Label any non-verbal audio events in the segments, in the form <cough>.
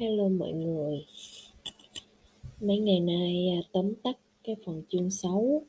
Hello mọi người. Mấy ngày nay à, tóm tắt cái phần chương 6.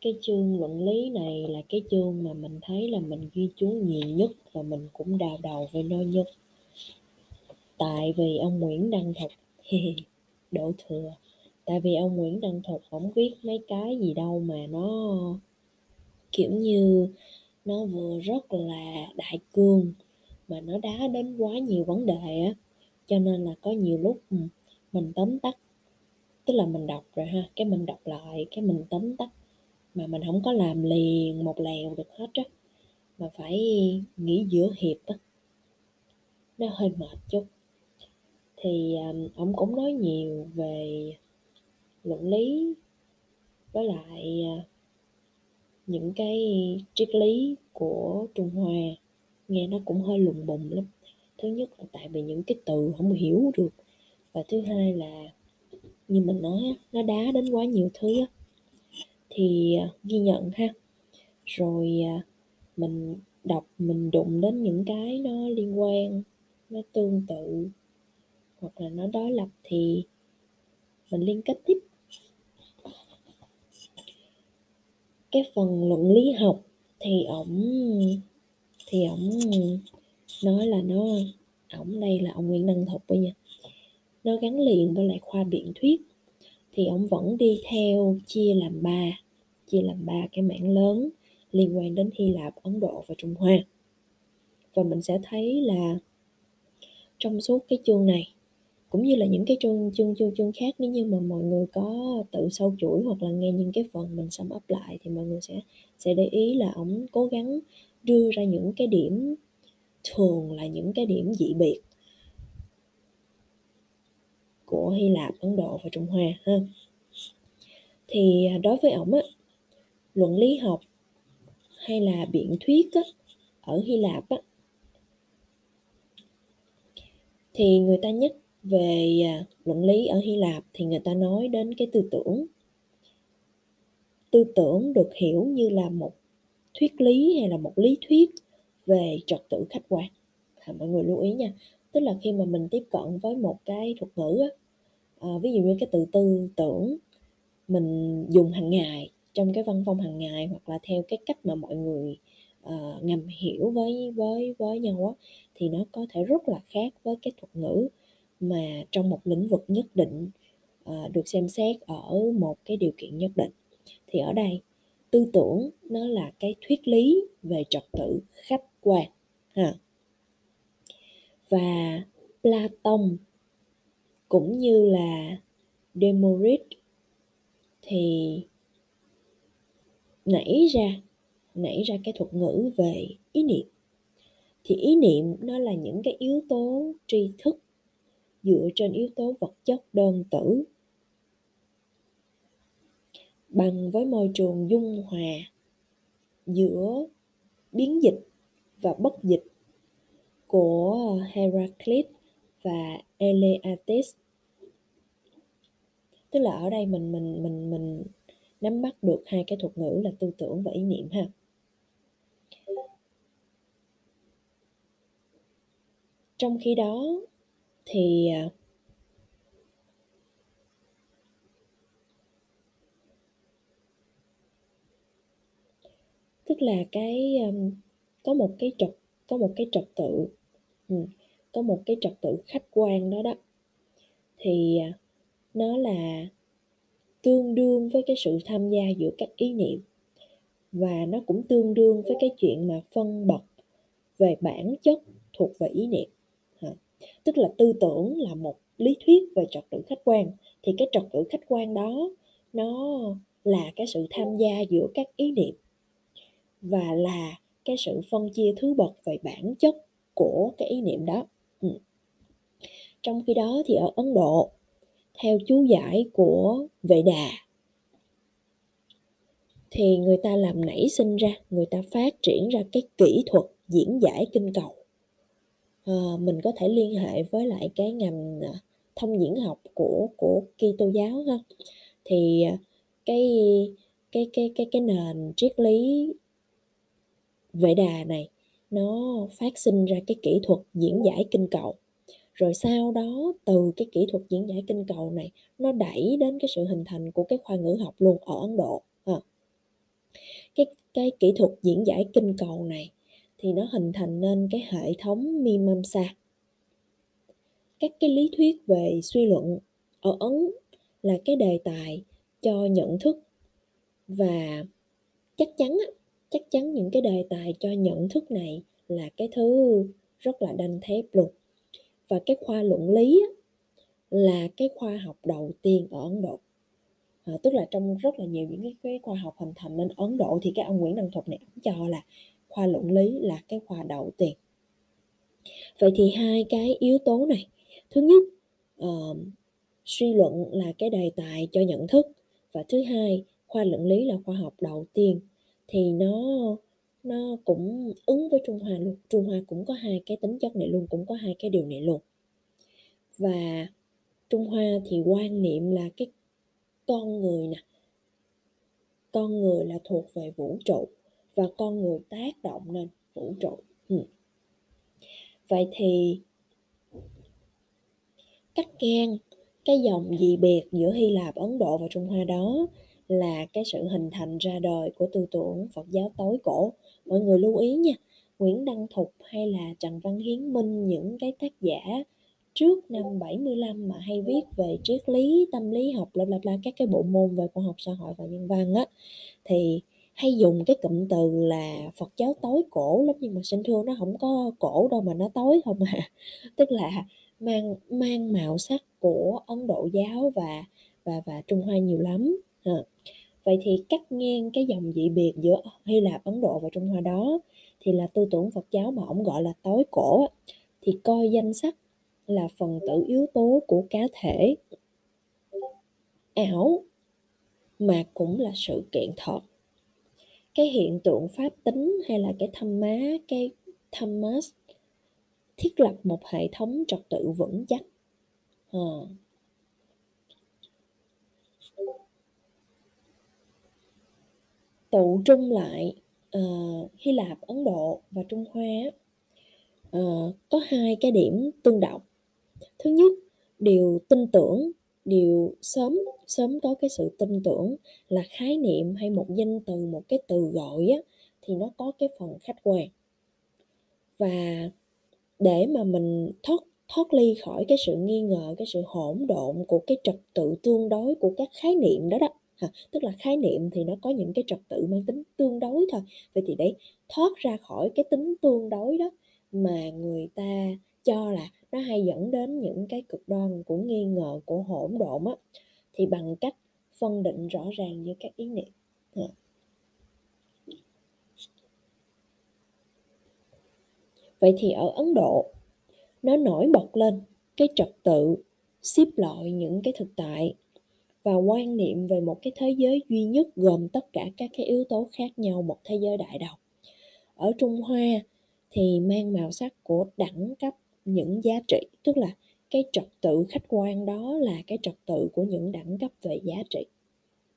Cái chương luận lý này là cái chương mà mình thấy là mình ghi chú nhiều nhất và mình cũng đào đầu với nó nhất. Tại vì ông Nguyễn Đăng Thục <laughs> đổ thừa. Tại vì ông Nguyễn Đăng Thục không viết mấy cái gì đâu mà nó, kiểu như, nó vừa rất là đại cương mà nó đá đến quá nhiều vấn đề á cho nên là có nhiều lúc ừ, mình tóm tắt. Tức là mình đọc rồi ha cái mình đọc lại cái mình tóm tắt. Mà mình không có làm liền một lèo được hết á. Mà phải nghỉ giữa hiệp á. Nó hơi mệt chút. Thì um, ông cũng nói nhiều về luận lý với lại à, những cái triết lý của Trung Hoa. Nghe nó cũng hơi lùng bùng lắm thứ nhất là tại vì những cái từ không hiểu được. Và thứ hai là, như mình nói nó đá đến quá nhiều thứ thì à, ghi nhận ha. Rồi à, mình đọc, mình đụng đến những cái nó liên quan, nó tương tự, hoặc là nó đối lập thì mình liên kết tiếp. Cái phần luận lý học thì ổng thì ổng nói là nó ổng đây là ông Nguyễn Đăng Thục bây nha. Nó gắn liền với lại khoa biện thuyết. Thì ông vẫn đi theo chia làm ba chia làm ba cái mảng lớn liên quan đến Hy Lạp, Ấn Độ và Trung Hoa. Và mình sẽ thấy là trong suốt cái chương này cũng như là những cái chương chương chương chương khác nếu như mà mọi người có tự sâu chuỗi hoặc là nghe những cái phần mình sum up lại thì mọi người sẽ sẽ để ý là ổng cố gắng đưa ra những cái điểm thường là những cái điểm dị biệt của Hy Lạp, Ấn Độ và Trung Hoa ha. Thì à, đối với ổng á, luận lý học hay là biện thuyết á, ở Hy Lạp á, thì người ta nhắc về à, luận lý ở Hy Lạp thì người ta nói đến cái tư tưởng. Tư tưởng được hiểu như là một thuyết lý hay là một lý thuyết về trật tự khách quan. À, mọi người lưu ý nha tức là khi mà mình tiếp cận với một cái thuật ngữ á, à, ví dụ như cái từ tư tưởng mình dùng hàng ngày trong cái văn phong hàng ngày hoặc là theo cái cách mà mọi người uh, ngầm hiểu với với với nhau á thì nó có thể rất là khác với cái thuật ngữ mà trong một lĩnh vực nhất định uh, được xem xét ở một cái điều kiện nhất định. Thì ở đây tư tưởng nó là cái thuyết lý về trật tự khách quan, ha. Và Platon cũng như là Demorit thì nảy ra nảy ra cái thuật ngữ về ý niệm. Thì ý niệm nó là những cái yếu tố tri thức dựa trên yếu tố vật chất đơn tử bằng với môi trường dung hòa giữa biến dịch và bất dịch của Heraclit và Eleatis, Tức là ở đây mình mình mình mình nắm bắt được hai cái thuật ngữ là tư tưởng và ý niệm ha. Trong khi đó thì à, tức là cái um, có một cái trật có một cái trật tự ừ, có một cái trật tự khách quan đó đó. Thì à, nó là tương đương với cái sự tham gia giữa các ý niệm và nó cũng tương đương với cái chuyện mà phân bậc về bản chất thuộc về ý niệm tức là tư tưởng là một lý thuyết về trật tự khách quan. Thì cái trật tự khách quan đó nó là cái sự tham gia giữa các ý niệm và là cái sự phân chia thứ bậc về bản chất của cái ý niệm đó. Ừ. trong khi đó thì ở ấn độ theo chú giải của vệ đà thì người ta làm nảy sinh ra người ta phát triển ra cái kỹ thuật diễn giải kinh cầu. À, mình có thể liên hệ với lại cái ngành ờ, thông diễn học của của Kitô giáo ha. Thì ờ, cái cái cái cái cái nền triết lý vệ đà này, nó phát sinh ra cái kỹ thuật diễn giải kinh cầu rồi sau đó, từ cái kỹ thuật diễn giải kinh cầu này, nó đẩy đến cái sự hình thành của cái khoa ngữ học luôn ở Ấn Độ à. cái cái kỹ thuật diễn giải kinh cầu này thì nó hình thành nên cái hệ thống Mimamsa các cái lý thuyết về suy luận ở Ấn là cái đề tài cho nhận thức và chắc chắn chắc chắn những cái đề tài cho nhận thức này là cái thứ rất là đanh thép luôn. Và cái khoa luận lý là cái khoa học đầu tiên ở Ấn Độ. À, tức là trong rất là nhiều những cái, cái khoa học hình thành nên Ấn Độ thì cái ông Nguyễn Đăng Thuật này ông cho là khoa luận lý là cái khoa đầu tiên. Vậy thì hai cái yếu tố này. Thứ nhất uh, suy luận là cái đề tài cho nhận thức. Và thứ hai khoa luận lý là khoa học đầu tiên thì nó nó cũng ứng với Trung Hoa luôn. Trung Hoa cũng có hai cái tính chất này luôn cũng có hai cái điều này luôn. Và Trung Hoa thì quan niệm là cái con người nè con người là thuộc về vũ trụ và con người tác động lên vũ trụ. Ừ. vậy thì cắt ngang cái dòng dị biệt giữa Hy Lạp, Ấn Độ và Trung Hoa đó là cái sự hình thành ra đời của tư tưởng Phật giáo tối cổ. Mọi người lưu ý nha, Nguyễn Đăng Thục hay là Trần Văn Hiến Minh những cái tác giả trước năm 75 mà hay viết về triết lý, tâm lý học, bla bla bla các cái bộ môn về khoa học xã hội và nhân văn á thì hay dùng cái cụm từ là Phật giáo tối cổ lắm nhưng mà xin thưa nó không có cổ đâu mà nó tối không à <laughs> tức là mang mang màu sắc của Ấn Độ giáo và và và Trung Hoa nhiều lắm à vậy thì cắt ngang cái dòng dị biệt giữa Hy Lạp, Ấn Độ và Trung Hoa đó thì là tư tưởng Phật giáo mà ông gọi là tối cổ thì coi danh sách là phần tử yếu tố của cá thể. Ảo mà cũng là sự kiện thật. Cái hiện tượng pháp tính hay là cái thâm má, cái thâm má thiết lập một hệ thống trật tự vững chắc. À. tụ trung lại uh, Hy Lạp, Ấn Độ và Trung Hoa uh, có hai cái điểm tương đồng. Thứ nhất, điều tin tưởng, điều sớm sớm có cái sự tin tưởng là khái niệm hay một danh từ, một cái từ gọi á, thì nó có cái phần khách quan. Và để mà mình thoát thoát ly khỏi cái sự nghi ngờ cái sự hỗn độn của cái trật tự tương đối của các khái niệm đó đó ha, tức là khái niệm thì nó có những cái trật tự mang tính tương đối thôi. Vậy thì để thoát ra khỏi cái tính tương đối đó mà người ta cho là nó hay dẫn đến những cái cực đoan của nghi ngờ của hỗn độn á thì bằng cách phân định rõ ràng giữa các ý niệm. Vậy thì ở ấn độ nó nổi bật lên cái trật tự xếp loại những cái thực tại và quan niệm về một cái thế giới duy nhất gồm tất cả các cái yếu tố khác nhau, một thế giới đại đồng ở trung hoa thì mang màu sắc của đẳng cấp những giá trị, tức là cái trật tự khách quan đó là cái trật tự của những đẳng cấp về giá trị.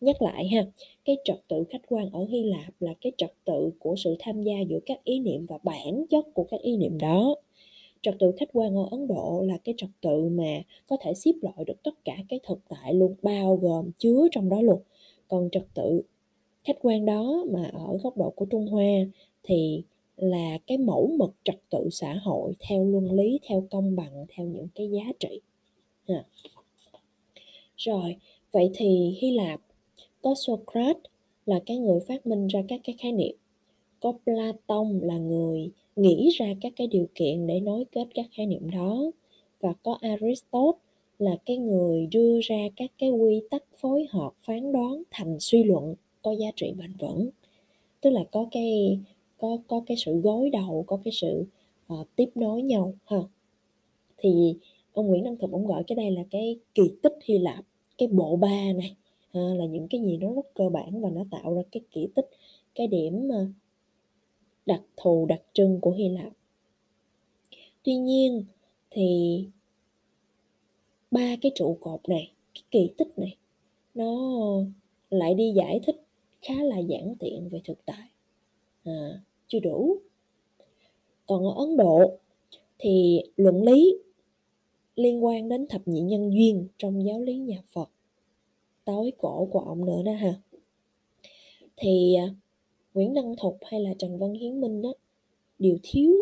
Nhắc lại ha, cái trật tự khách quan ở hy lạp là cái trật tự của sự tham gia giữa các ý niệm và bản chất của các ý niệm đó trật tự khách quan ở ấn độ là cái trật tự mà có thể xếp loại được tất cả cái thực tại luôn, bao gồm chứa trong đó luôn. Còn trật tự khách quan đó mà ở góc độ của trung hoa thì là cái mẫu mực trật tự xã hội theo luân lý, theo công bằng, theo những cái giá trị. À. rồi, vậy thì hy lạp, có socrates là cái người phát minh ra các cái khái niệm. Có platon là người nghĩ ra các cái điều kiện để nối kết các khái niệm đó. Và có Aristotle là cái người đưa ra các cái quy tắc phối hợp phán đoán thành suy luận có giá trị bền vững. Tức là có cái có có cái sự gối đầu có cái sự uh, tiếp nối nhau ha. Thì ông Nguyễn Đăng Thục ông gọi cái đây là cái kỳ tích Hy Lạp cái bộ ba này. Ha, là những cái gì nó rất cơ bản và nó tạo ra cái kỳ tích cái điểm ờ, đặc thù đặc trưng của Hy Lạp. Tuy nhiên thì ba cái trụ cột này, cái kỳ tích này nó lại đi giải thích khá là giản tiện về thực tại. À, chưa đủ. Còn ở Ấn Độ thì luận lý liên quan đến thập nhị nhân duyên trong giáo lý nhà Phật tối cổ của ông nữa đó ha thì à, Nguyễn Đăng Thục hay là Trần Văn Hiến Minh đó đều thiếu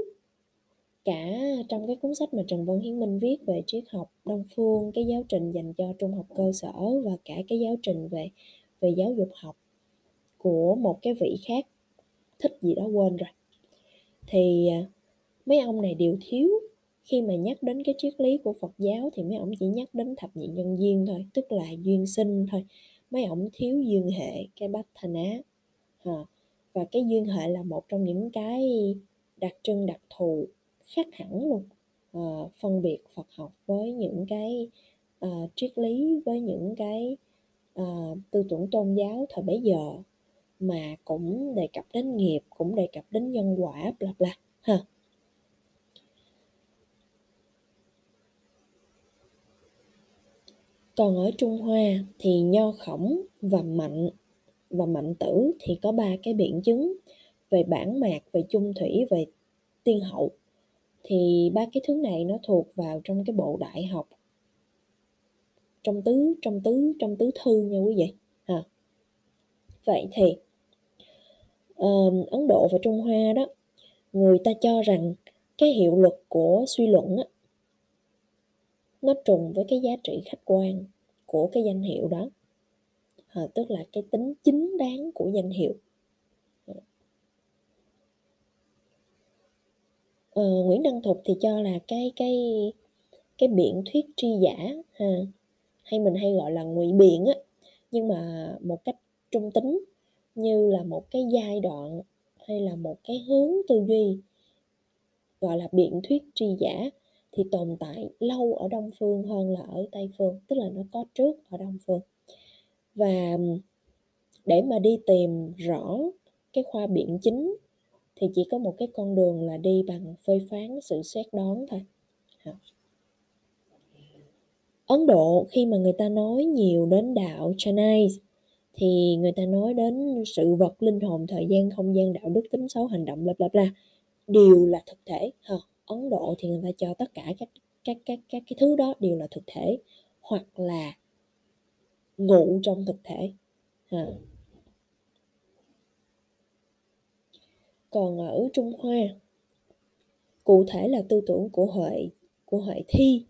cả trong cái cuốn sách mà Trần Văn Hiến Minh viết về triết học Đông phương cái giáo trình dành cho trung học cơ sở và cả cái giáo trình về về giáo dục học của một cái vị khác thích gì đó quên rồi. Thì à, mấy ông này đều thiếu. Khi mà nhắc đến cái triết lý của Phật giáo thì mấy ông chỉ nhắc đến thập nhị nhân duyên thôi tức là duyên sinh thôi. Mấy ông thiếu duyên hệ cái bát thanh á à, và cái duyên hệ là một trong những cái đặc trưng đặc thù khác hẳn luôn. Uh, phân biệt Phật học với những cái uh, triết lý với những cái uh, tư tưởng tôn giáo thời bấy giờ mà cũng đề cập đến nghiệp cũng đề cập đến nhân quả bla bla ha. Còn ở Trung Hoa thì nho khổng và mạnh và mạnh tử thì có ba cái biện chứng về bản mạc về chung thủy về tiên hậu. Thì ba cái thứ này nó thuộc vào trong cái bộ đại học trong tứ trong tứ trong tứ thư nha quý vị ha. Vậy thì uh, Ấn Độ và Trung Hoa đó người ta cho rằng cái hiệu lực của suy luận á, nó trùng với cái giá trị khách quan của cái danh hiệu đó à, tức là cái tính chính đáng của danh hiệu. À, Nguyễn Đăng Thục thì cho là cái cái cái biện thuyết tri giả ha hay mình hay gọi là ngụy biện á. Nhưng mà một cách trung tính như là một cái giai đoạn hay là một cái hướng tư duy gọi là biện thuyết tri giả thì tồn tại lâu ở đông phương hơn là ở tây phương tức là nó có trước ở đông phương và để mà đi tìm rõ cái khoa biện chính thì chỉ có một cái con đường là đi bằng phê phán sự xét đoán thôi. Dạ. Ấn Độ khi mà người ta nói nhiều đến đạo Chinese thì người ta nói đến sự vật linh hồn, thời gian, không gian, đạo đức, tính xấu, hành động, bla bla bla, đều là thực thể. Ha Ấn Độ thì người ta cho tất cả các các các các cái thứ đó đều là thực thể hoặc là ngụ trong thực thể à. còn ở Trung Hoa, cụ thể là tư tưởng của Huệ của Huệ Thi,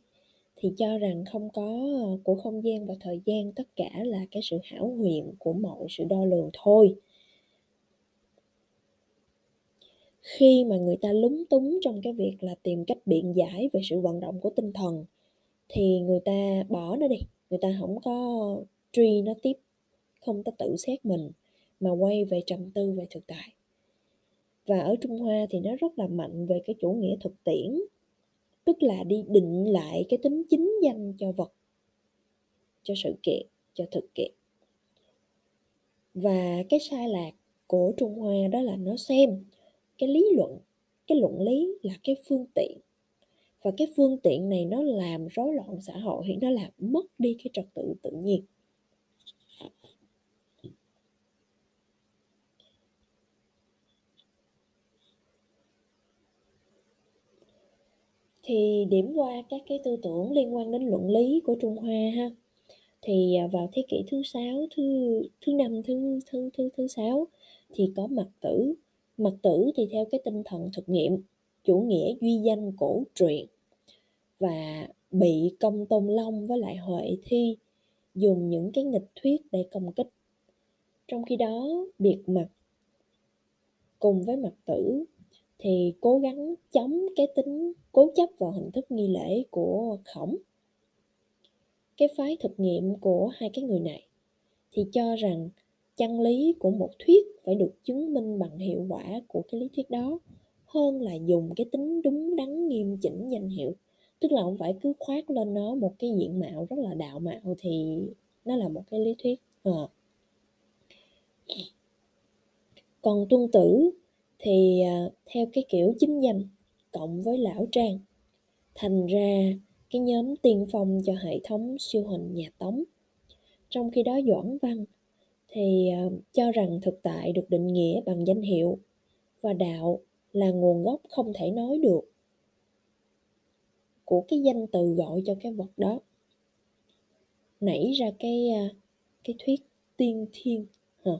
thì cho rằng không có ờ, của không gian và thời gian, tất cả là cái sự hảo huyền của mọi sự đo lường thôi khi mà người ta lúng túng trong cái việc là tìm cách biện giải về sự vận động của tinh thần, thì người ta bỏ nó đi, người ta không có truy nó tiếp, không ta tự xét mình, mà quay về trầm tư về thực tại. Và ở trung hoa thì nó rất là mạnh về cái chủ nghĩa thực tiễn, tức là đi định lại cái tính chính danh cho vật, cho sự kiện, cho thực kiện. Và cái sai lạc của trung hoa đó là nó xem cái lý luận, cái luận lý là cái phương tiện. Và cái phương tiện này nó làm rối loạn xã hội thì nó làm mất đi cái trật tự tự nhiên. Thì điểm qua các cái tư tưởng liên quan đến luận lý của Trung Hoa ha. Thì à, vào thế kỷ thứ sáu, thứ thứ năm, thứ thứ thứ thứ sáu thì có mặt tử. Mặt tử thì theo cái tinh thần thực nghiệm, chủ nghĩa duy danh cổ truyện và bị công tôn long với lại huệ thi dùng những cái nghịch thuyết để công kích. Trong khi đó, biệt mặt cùng với mặt tử thì cố gắng chống cái tính cố chấp vào hình thức nghi lễ của khổng, cái phái thực nghiệm của hai cái người này, thì cho rằng chân lý của một thuyết phải được chứng minh bằng hiệu quả của cái lý thuyết đó, hơn là dùng cái tính đúng đắn, nghiêm chỉnh, danh hiệu tức là không phải cứ khoác lên nó một cái diện mạo rất là đạo mạo thì nó là một cái lý thuyết à. còn tuân tử thì à, theo cái kiểu chính danh cộng với lão trang, thành ra cái nhóm tiên phong cho hệ thống siêu hình nhà tống trong khi đó doãn văn thì à, cho rằng thực tại được định nghĩa bằng danh hiệu và đạo là nguồn gốc không thể nói được của cái danh từ gọi cho cái vật đó nảy ra cái à, cái thuyết tiên thiên, hả?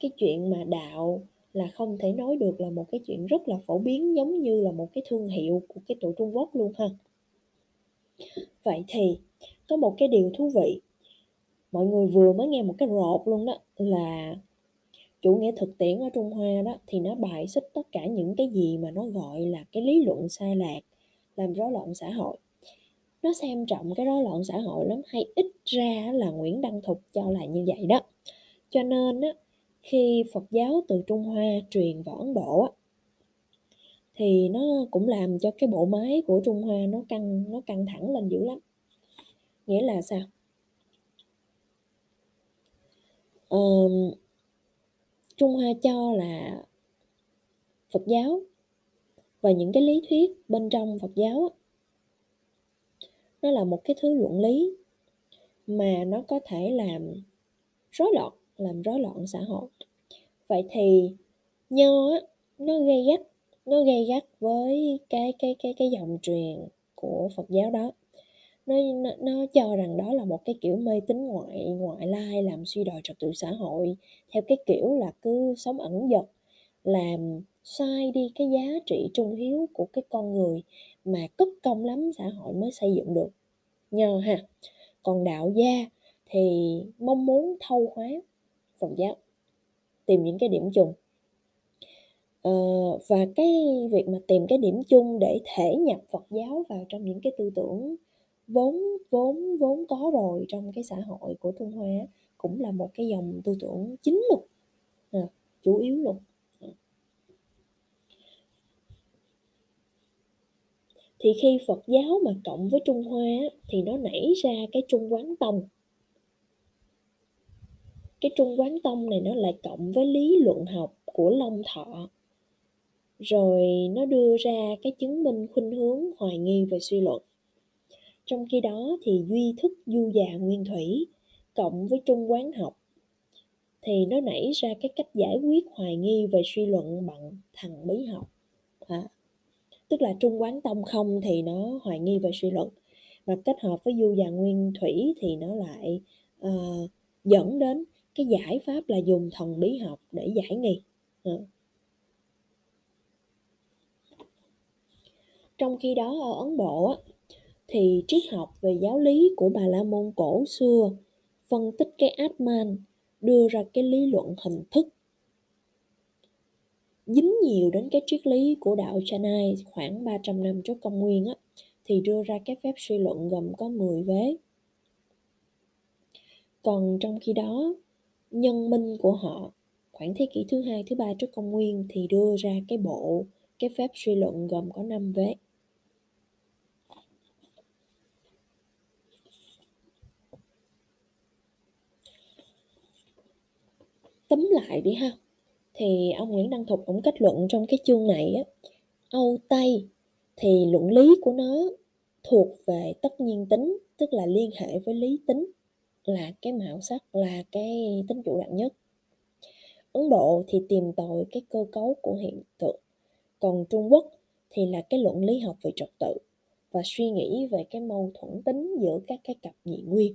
cái chuyện mà đạo là không thể nói được là một cái chuyện rất là phổ biến, giống như là một cái thương hiệu của cái tụi Trung Quốc luôn ha. Vậy thì, có một cái điều thú vị, mọi người vừa mới nghe một cái rột luôn đó, là chủ nghĩa thực tiễn ở Trung Hoa đó, thì nó bài xích tất cả những cái gì mà nó gọi là cái lý luận sai lạc, làm rối loạn xã hội. Nó xem trọng cái rối loạn xã hội lắm, hay ít ra là Nguyễn Đăng Thục cho là như vậy đó. Cho nên á khi Phật giáo từ Trung Hoa truyền vào Ấn Độ thì nó cũng làm cho cái bộ máy của Trung Hoa nó căng nó căng thẳng lên dữ lắm. Nghĩa là sao? Uh, Trung Hoa cho là Phật giáo và những cái lý thuyết bên trong Phật giáo nó là một cái thứ luận lý mà nó có thể làm rối loạn làm rối loạn xã hội. Vậy thì nho á, nó gây gắt nó gây gắt với cái cái cái cái dòng truyền của Phật giáo đó. Nó, nó nó cho rằng đó là một cái kiểu mê tín ngoại ngoại lai làm suy đồi trật tự xã hội theo cái kiểu là cứ sống ẩn dật làm sai đi cái giá trị trung hiếu của cái con người mà cất công lắm xã hội mới xây dựng được. Nhờ ha. Còn đạo gia thì mong muốn thâu hóa phật giáo tìm những cái điểm chung. Ờ, và cái việc mà tìm cái điểm chung để thể nhập phật giáo vào trong những cái tư tưởng vốn vốn vốn có rồi trong cái xã hội của Trung Hoa cũng là một cái dòng tư tưởng chính luôn à, ờ, chủ yếu luôn. Thì khi Phật giáo mà cộng với Trung Hoa thì nó nảy ra cái Trung Quán Tông cái Trung Quán Tông này nó lại cộng với lý luận học của Long Thọ. Rồi nó đưa ra cái chứng minh khuynh hướng hoài nghi về suy luận. Trong khi đó thì duy thức du già nguyên thủy cộng với trung quán học thì nó nảy ra cái cách giải quyết hoài nghi về suy luận bằng thằng bí học. À, tức là trung quán tông không thì nó hoài nghi về suy luận và kết hợp với du già nguyên thủy thì nó lại uh, dẫn đến cái giải pháp là dùng thần bí học để giải nghi. Ờ. Trong khi đó ở ấn độ thì triết học về giáo lý của Bà La Môn cổ xưa phân tích cái Atman, đưa ra cái lý luận hình thức. Dính nhiều đến cái triết lý của đạo Chanai khoảng 300 năm trước công nguyên á, thì đưa ra cái phép suy luận gồm có 10 vế. Còn trong khi đó, nhân minh của họ khoảng thế kỷ thứ hai, thứ ba trước công nguyên thì đưa ra cái bộ cái phép suy luận gồm có 5 vế. tóm lại đi ha thì ông Nguyễn Đăng Thục cũng kết luận trong cái chương này á Âu Tây thì luận lý của nó thuộc về tất nhiên tính tức là liên hệ với lý tính là cái màu sắc, là cái tính chủ đạo nhất. Ấn Độ thì tìm tòi cái cơ cấu của hiện tượng, còn Trung Quốc thì là cái luận lý học về trật tự và suy nghĩ về cái mâu thuẫn tính giữa các cái cặp nhị nguyên.